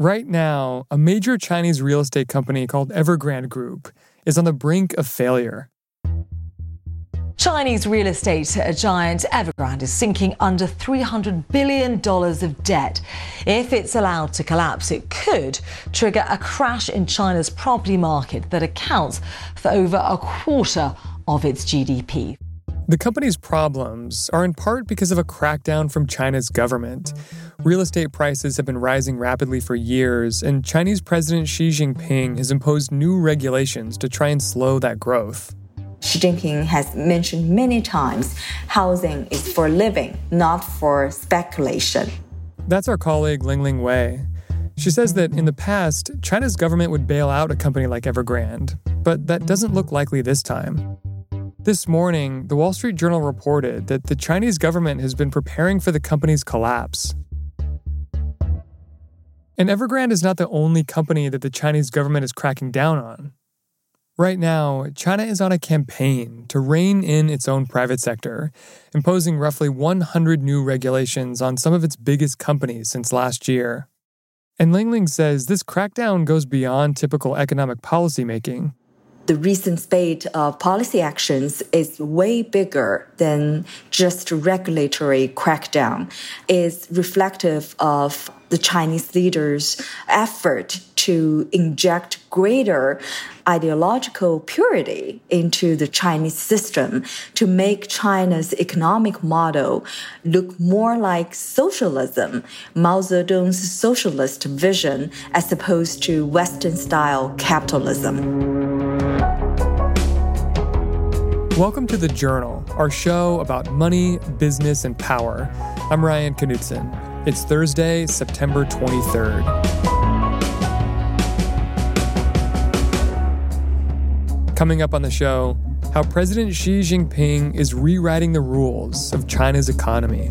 Right now, a major Chinese real estate company called Evergrande Group is on the brink of failure. Chinese real estate giant Evergrande is sinking under $300 billion of debt. If it's allowed to collapse, it could trigger a crash in China's property market that accounts for over a quarter of its GDP. The company's problems are in part because of a crackdown from China's government. Real estate prices have been rising rapidly for years, and Chinese President Xi Jinping has imposed new regulations to try and slow that growth. Xi Jinping has mentioned many times housing is for living, not for speculation. That's our colleague Lingling Wei. She says that in the past, China's government would bail out a company like Evergrande, but that doesn't look likely this time. This morning, the Wall Street Journal reported that the Chinese government has been preparing for the company's collapse. And Evergrande is not the only company that the Chinese government is cracking down on. Right now, China is on a campaign to rein in its own private sector, imposing roughly 100 new regulations on some of its biggest companies since last year. And Lingling says this crackdown goes beyond typical economic policymaking. The recent spate of policy actions is way bigger than just regulatory crackdown. Is reflective of the Chinese leaders' effort to inject greater ideological purity into the Chinese system to make China's economic model look more like socialism, Mao Zedong's socialist vision, as opposed to Western style capitalism. Welcome to The Journal, our show about money, business, and power. I'm Ryan Knutson. It's Thursday, September 23rd. Coming up on the show, how President Xi Jinping is rewriting the rules of China's economy.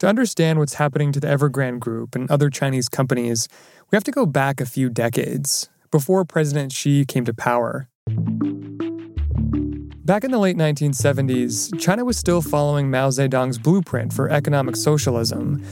To understand what's happening to the Evergrande Group and other Chinese companies, we have to go back a few decades, before President Xi came to power. Back in the late 1970s, China was still following Mao Zedong's blueprint for economic socialism.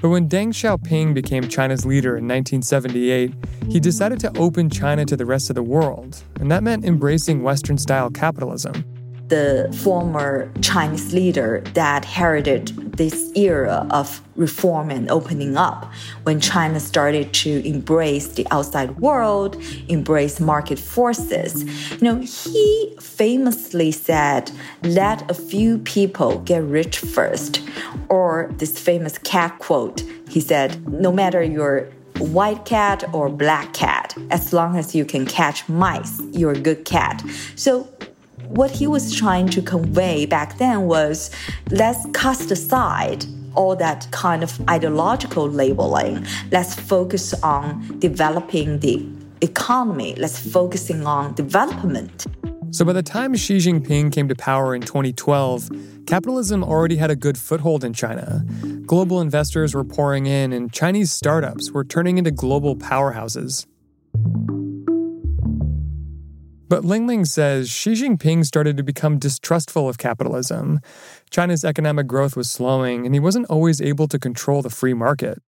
But when Deng Xiaoping became China's leader in 1978, he decided to open China to the rest of the world, and that meant embracing Western style capitalism the former Chinese leader that heralded this era of reform and opening up when China started to embrace the outside world, embrace market forces. You know, he famously said, let a few people get rich first. Or this famous cat quote, he said, no matter your white cat or black cat, as long as you can catch mice, you're a good cat. So what he was trying to convey back then was let's cast aside all that kind of ideological labeling. Let's focus on developing the economy. Let's focusing on development. So by the time Xi Jinping came to power in 2012, capitalism already had a good foothold in China. Global investors were pouring in, and Chinese startups were turning into global powerhouses. But Lingling says Xi Jinping started to become distrustful of capitalism. China's economic growth was slowing, and he wasn't always able to control the free market.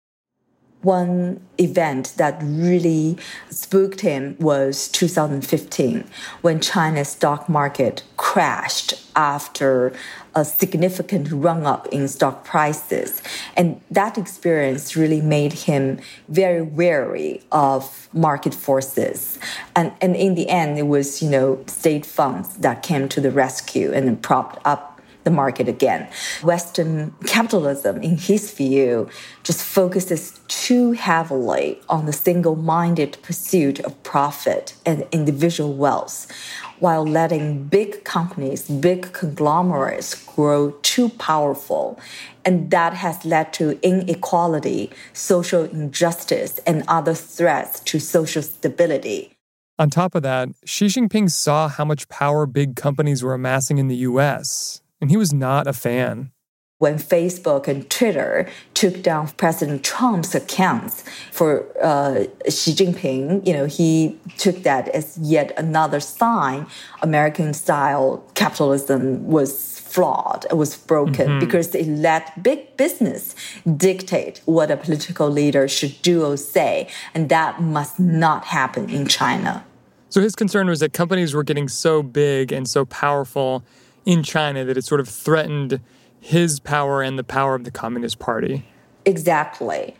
One event that really spooked him was 2015 when China's stock market crashed after a significant run up in stock prices. And that experience really made him very wary of market forces. And, and in the end, it was, you know, state funds that came to the rescue and propped up the market again. Western capitalism, in his view, just focuses too heavily on the single minded pursuit of profit and individual wealth, while letting big companies, big conglomerates grow too powerful. And that has led to inequality, social injustice, and other threats to social stability. On top of that, Xi Jinping saw how much power big companies were amassing in the US, and he was not a fan. When Facebook and Twitter took down President Trump's accounts for uh, Xi Jinping, you know, he took that as yet another sign American style capitalism was flawed, it was broken mm-hmm. because it let big business dictate what a political leader should do or say. And that must not happen in China. So his concern was that companies were getting so big and so powerful in China that it sort of threatened his power and the power of the Communist Party. Exactly.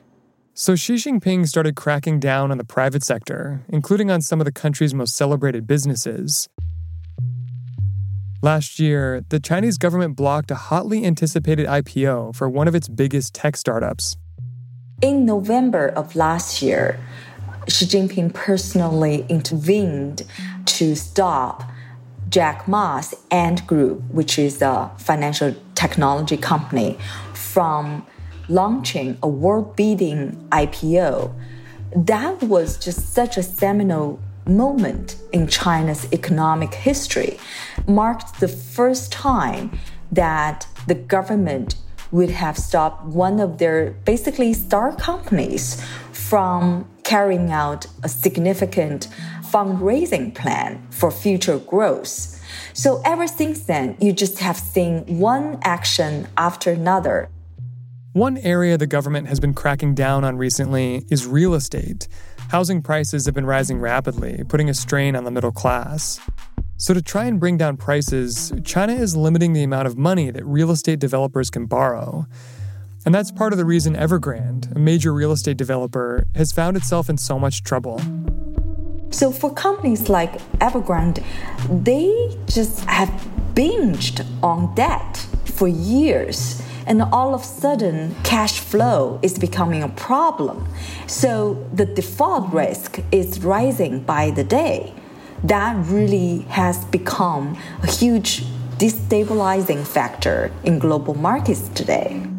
So Xi Jinping started cracking down on the private sector, including on some of the country's most celebrated businesses. Last year, the Chinese government blocked a hotly anticipated IPO for one of its biggest tech startups. In November of last year, Xi Jinping personally intervened to stop Jack Ma's Ant Group, which is a financial technology company, from launching a world beating IPO. That was just such a seminal moment in China's economic history, marked the first time that the government would have stopped one of their basically star companies from carrying out a significant fundraising plan for future growth. So ever since then, you just have seen one action after another. One area the government has been cracking down on recently is real estate. Housing prices have been rising rapidly, putting a strain on the middle class. So, to try and bring down prices, China is limiting the amount of money that real estate developers can borrow. And that's part of the reason Evergrande, a major real estate developer, has found itself in so much trouble. So, for companies like Evergrande, they just have binged on debt for years and all of a sudden cash flow is becoming a problem. So the default risk is rising by the day. That really has become a huge destabilizing factor in global markets today.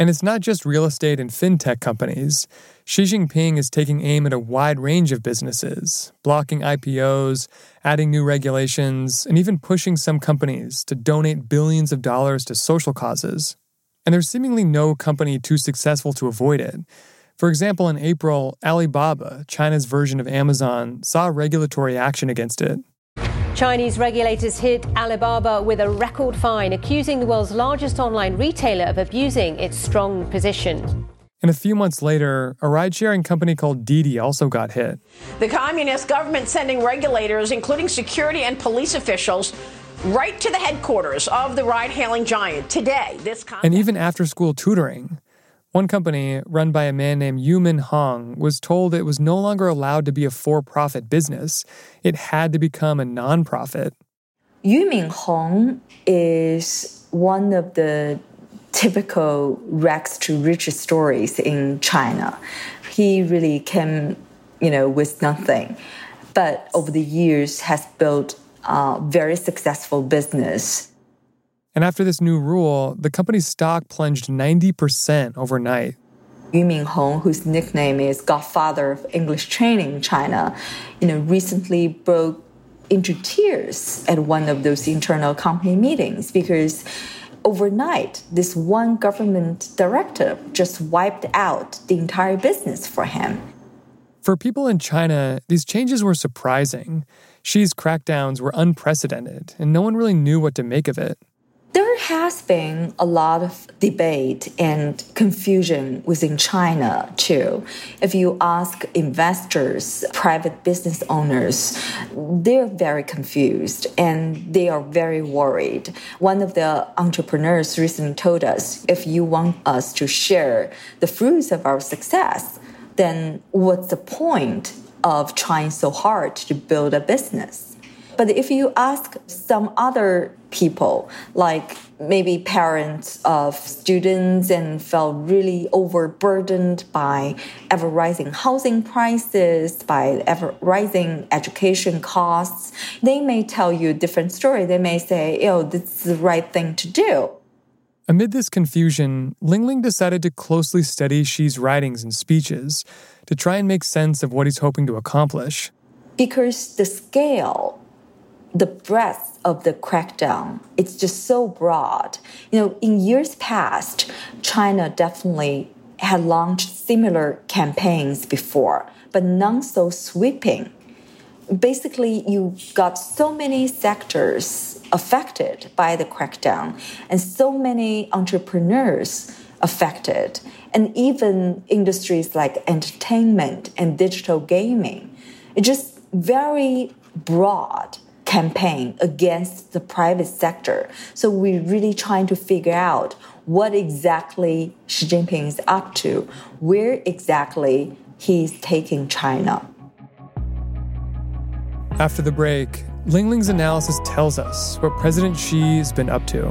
And it's not just real estate and fintech companies. Xi Jinping is taking aim at a wide range of businesses, blocking IPOs, adding new regulations, and even pushing some companies to donate billions of dollars to social causes. And there's seemingly no company too successful to avoid it. For example, in April, Alibaba, China's version of Amazon, saw regulatory action against it. Chinese regulators hit Alibaba with a record fine, accusing the world's largest online retailer of abusing its strong position. And a few months later, a ride sharing company called Didi also got hit. The communist government sending regulators, including security and police officials, right to the headquarters of the ride hailing giant today. This and even after school tutoring. One company, run by a man named Yu Minhong, was told it was no longer allowed to be a for profit business. It had to become a nonprofit. Yu Minhong is one of the typical rags to riches stories in China. He really came, you know, with nothing, but over the years has built a very successful business and after this new rule, the company's stock plunged 90% overnight. Yu Minhong, whose nickname is Godfather of English Training in China, you know, recently broke into tears at one of those internal company meetings because overnight, this one government director just wiped out the entire business for him. For people in China, these changes were surprising. Xi's crackdowns were unprecedented, and no one really knew what to make of it. Has been a lot of debate and confusion within China too. If you ask investors, private business owners, they're very confused and they are very worried. One of the entrepreneurs recently told us if you want us to share the fruits of our success, then what's the point of trying so hard to build a business? But if you ask some other people, like maybe parents of students and felt really overburdened by ever rising housing prices, by ever rising education costs, they may tell you a different story. They may say, oh, this is the right thing to do. Amid this confusion, Lingling decided to closely study Xi's writings and speeches to try and make sense of what he's hoping to accomplish. Because the scale, the breadth of the crackdown, it's just so broad. You know, in years past, China definitely had launched similar campaigns before, but none so sweeping. Basically, you got so many sectors affected by the crackdown and so many entrepreneurs affected, and even industries like entertainment and digital gaming. It's just very broad campaign against the private sector. So we're really trying to figure out what exactly Xi Jinping is up to, where exactly he's taking China. After the break, Lingling's analysis tells us what President Xi has been up to.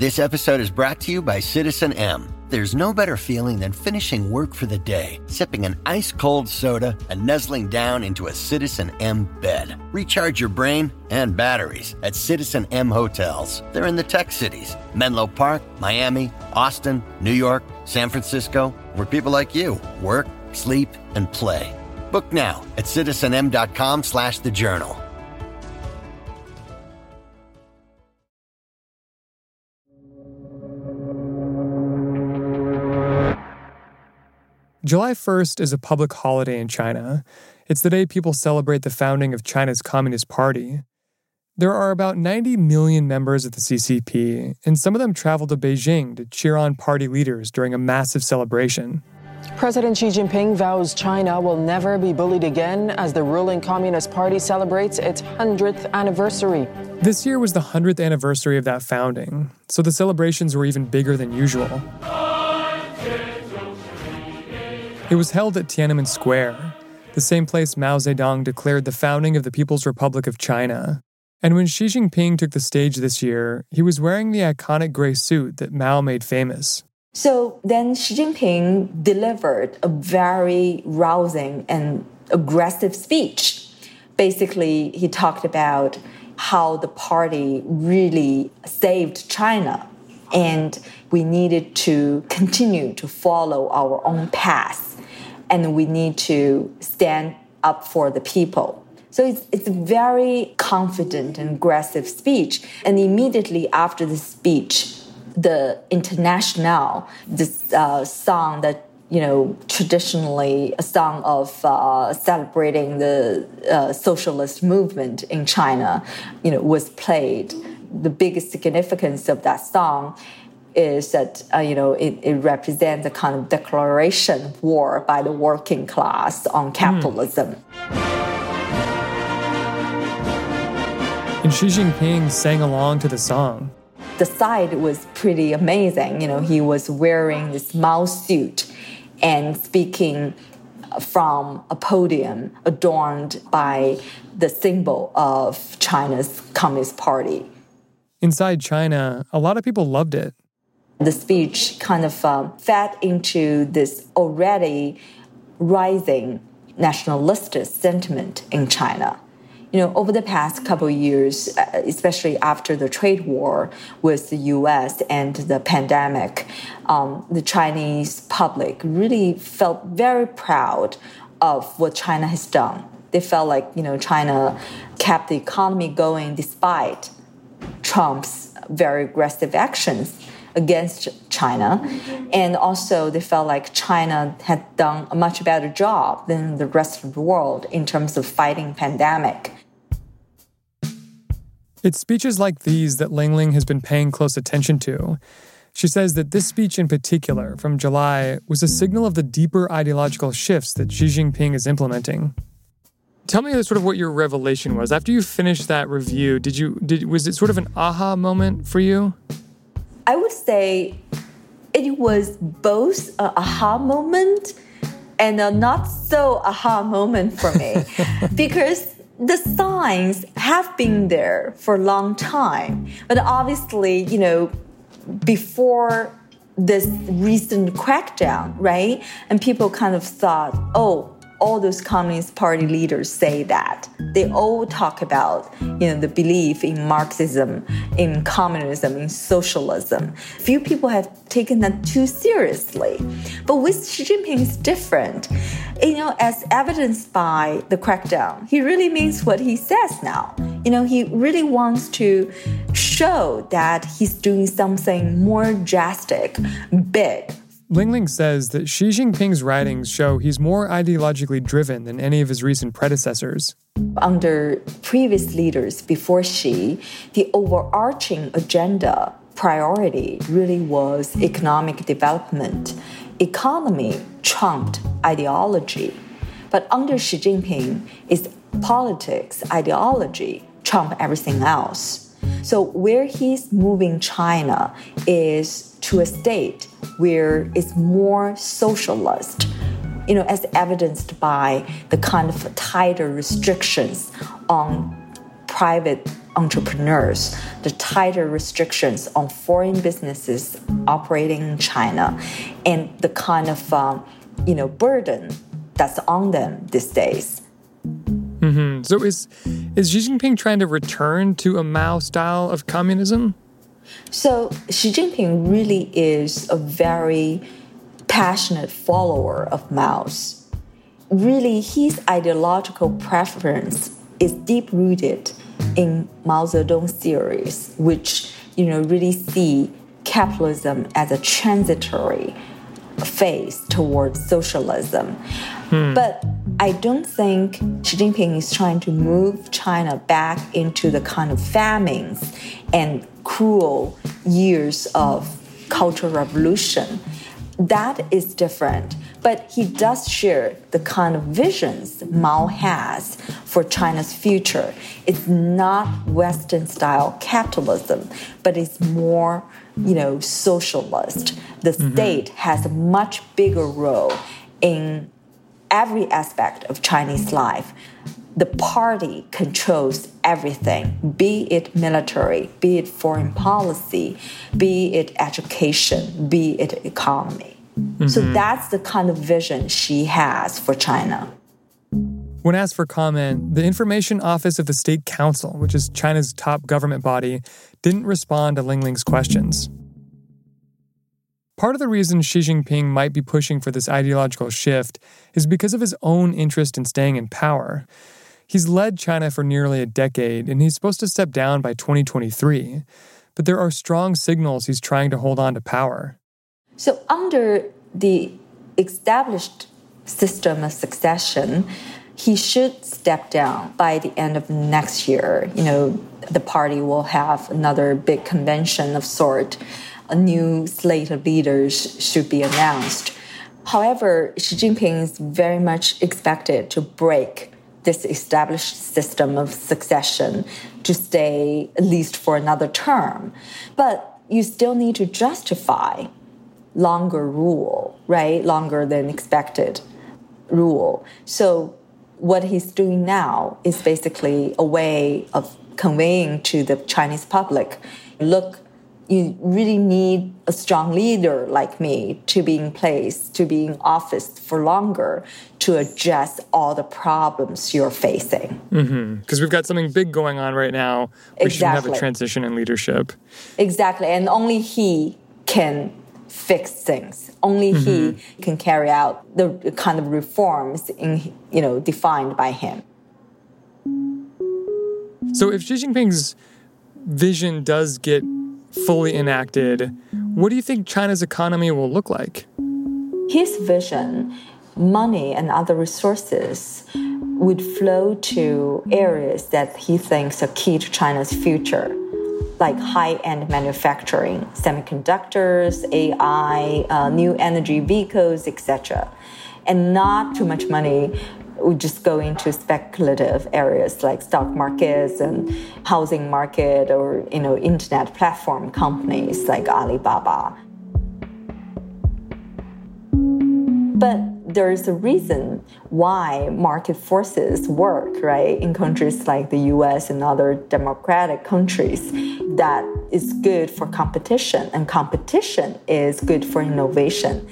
This episode is brought to you by Citizen M. There's no better feeling than finishing work for the day, sipping an ice cold soda, and nuzzling down into a Citizen M bed. Recharge your brain and batteries at Citizen M hotels. They're in the tech cities Menlo Park, Miami, Austin, New York, San Francisco, where people like you work, sleep, and play. Book now at citizenm.com slash the journal. July 1st is a public holiday in China. It's the day people celebrate the founding of China's Communist Party. There are about 90 million members of the CCP, and some of them travel to Beijing to cheer on party leaders during a massive celebration. President Xi Jinping vows China will never be bullied again as the ruling Communist Party celebrates its 100th anniversary. This year was the 100th anniversary of that founding, so the celebrations were even bigger than usual. It was held at Tiananmen Square, the same place Mao Zedong declared the founding of the People's Republic of China. And when Xi Jinping took the stage this year, he was wearing the iconic gray suit that Mao made famous. So then Xi Jinping delivered a very rousing and aggressive speech. Basically, he talked about how the party really saved China and we needed to continue to follow our own path and we need to stand up for the people. So it's, it's a very confident and aggressive speech. And immediately after the speech, the International, this uh, song that you know traditionally a song of uh, celebrating the uh, socialist movement in China, you know, was played. The biggest significance of that song is that uh, you know it, it, represents a kind of declaration of war by the working class on hmm. capitalism. Mm. And Xi Jinping sang along to the song. The sight was pretty amazing. You know, he was wearing this Mao suit and speaking from a podium adorned by the symbol of China's Communist Party. Inside China, a lot of people loved it the speech kind of uh, fed into this already rising nationalistic sentiment in China. You know, over the past couple years, uh, especially after the trade war with the U.S. and the pandemic, um, the Chinese public really felt very proud of what China has done. They felt like you know China kept the economy going despite Trump's very aggressive actions against China. And also, they felt like China had done a much better job than the rest of the world in terms of fighting pandemic. It's speeches like these that Lingling has been paying close attention to. She says that this speech in particular from July was a signal of the deeper ideological shifts that Xi Jinping is implementing. Tell me sort of what your revelation was after you finished that review. Did you did was it sort of an aha moment for you? I would say it was both a aha moment and a not so aha moment for me because the signs have been there for a long time. But obviously, you know, before this recent crackdown, right? And people kind of thought, oh, all those Communist Party leaders say that. They all talk about, you know, the belief in Marxism, in communism, in socialism. Few people have taken that too seriously. But with Xi Jinping, it's different. You know, as evidenced by the crackdown, he really means what he says now. You know, he really wants to show that he's doing something more drastic, big, Lingling says that Xi Jinping's writings show he's more ideologically driven than any of his recent predecessors. Under previous leaders before Xi, the overarching agenda priority really was economic development. Economy trumped ideology. But under Xi Jinping, it's politics, ideology trump everything else. So where he's moving China is to a state where it's more socialist, you know, as evidenced by the kind of tighter restrictions on private entrepreneurs, the tighter restrictions on foreign businesses operating in China, and the kind of um, you know burden that's on them these days. Mm-hmm. So is is Xi Jinping trying to return to a Mao style of communism? So Xi Jinping really is a very passionate follower of Mao's. Really, his ideological preference is deep rooted in Mao Zedong's theories, which you know really see capitalism as a transitory phase towards socialism. Hmm. But I don't think Xi Jinping is trying to move China back into the kind of famines and cruel years of cultural revolution. That is different. But he does share the kind of visions Mao has for China's future. It's not Western style capitalism, but it's more, you know, socialist. The mm-hmm. state has a much bigger role in every aspect of Chinese life the party controls everything, be it military, be it foreign policy, be it education, be it economy. Mm-hmm. So that's the kind of vision Xi has for China. When asked for comment, the Information Office of the State Council, which is China's top government body, didn't respond to Lingling's questions. Part of the reason Xi Jinping might be pushing for this ideological shift is because of his own interest in staying in power. He's led China for nearly a decade, and he's supposed to step down by 2023. But there are strong signals he's trying to hold on to power. So, under the established system of succession, he should step down by the end of next year. You know, the party will have another big convention of sort. A new slate of leaders should be announced. However, Xi Jinping is very much expected to break this established system of succession to stay at least for another term. But you still need to justify longer rule, right? Longer than expected rule. So what he's doing now is basically a way of conveying to the Chinese public look, you really need a strong leader like me to be in place, to be in office for longer, to address all the problems you're facing. Because mm-hmm. we've got something big going on right now. We exactly. should have a transition in leadership. Exactly. And only he can fix things. Only mm-hmm. he can carry out the kind of reforms in, you know, defined by him. So if Xi Jinping's vision does get fully enacted, What do you think China's economy will look like? His vision, money and other resources would flow to areas that he thinks are key to China's future, like high end manufacturing, semiconductors, AI, uh, new energy vehicles, etc. And not too much money would just go into speculative areas like stock markets and housing market or you know internet platform companies like Alibaba. But there's a reason why market forces work, right, in countries like the US and other democratic countries. That is good for competition, and competition is good for innovation.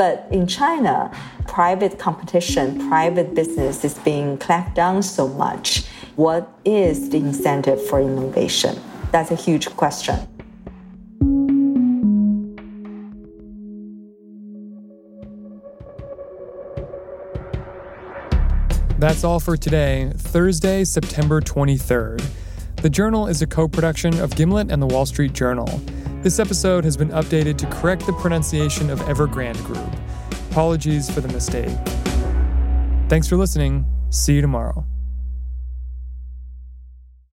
But in China, private competition, private business is being clamped down so much. What is the incentive for innovation? That's a huge question. That's all for today, Thursday, September 23rd. The Journal is a co production of Gimlet and the Wall Street Journal. This episode has been updated to correct the pronunciation of Evergrande Group. Apologies for the mistake. Thanks for listening. See you tomorrow.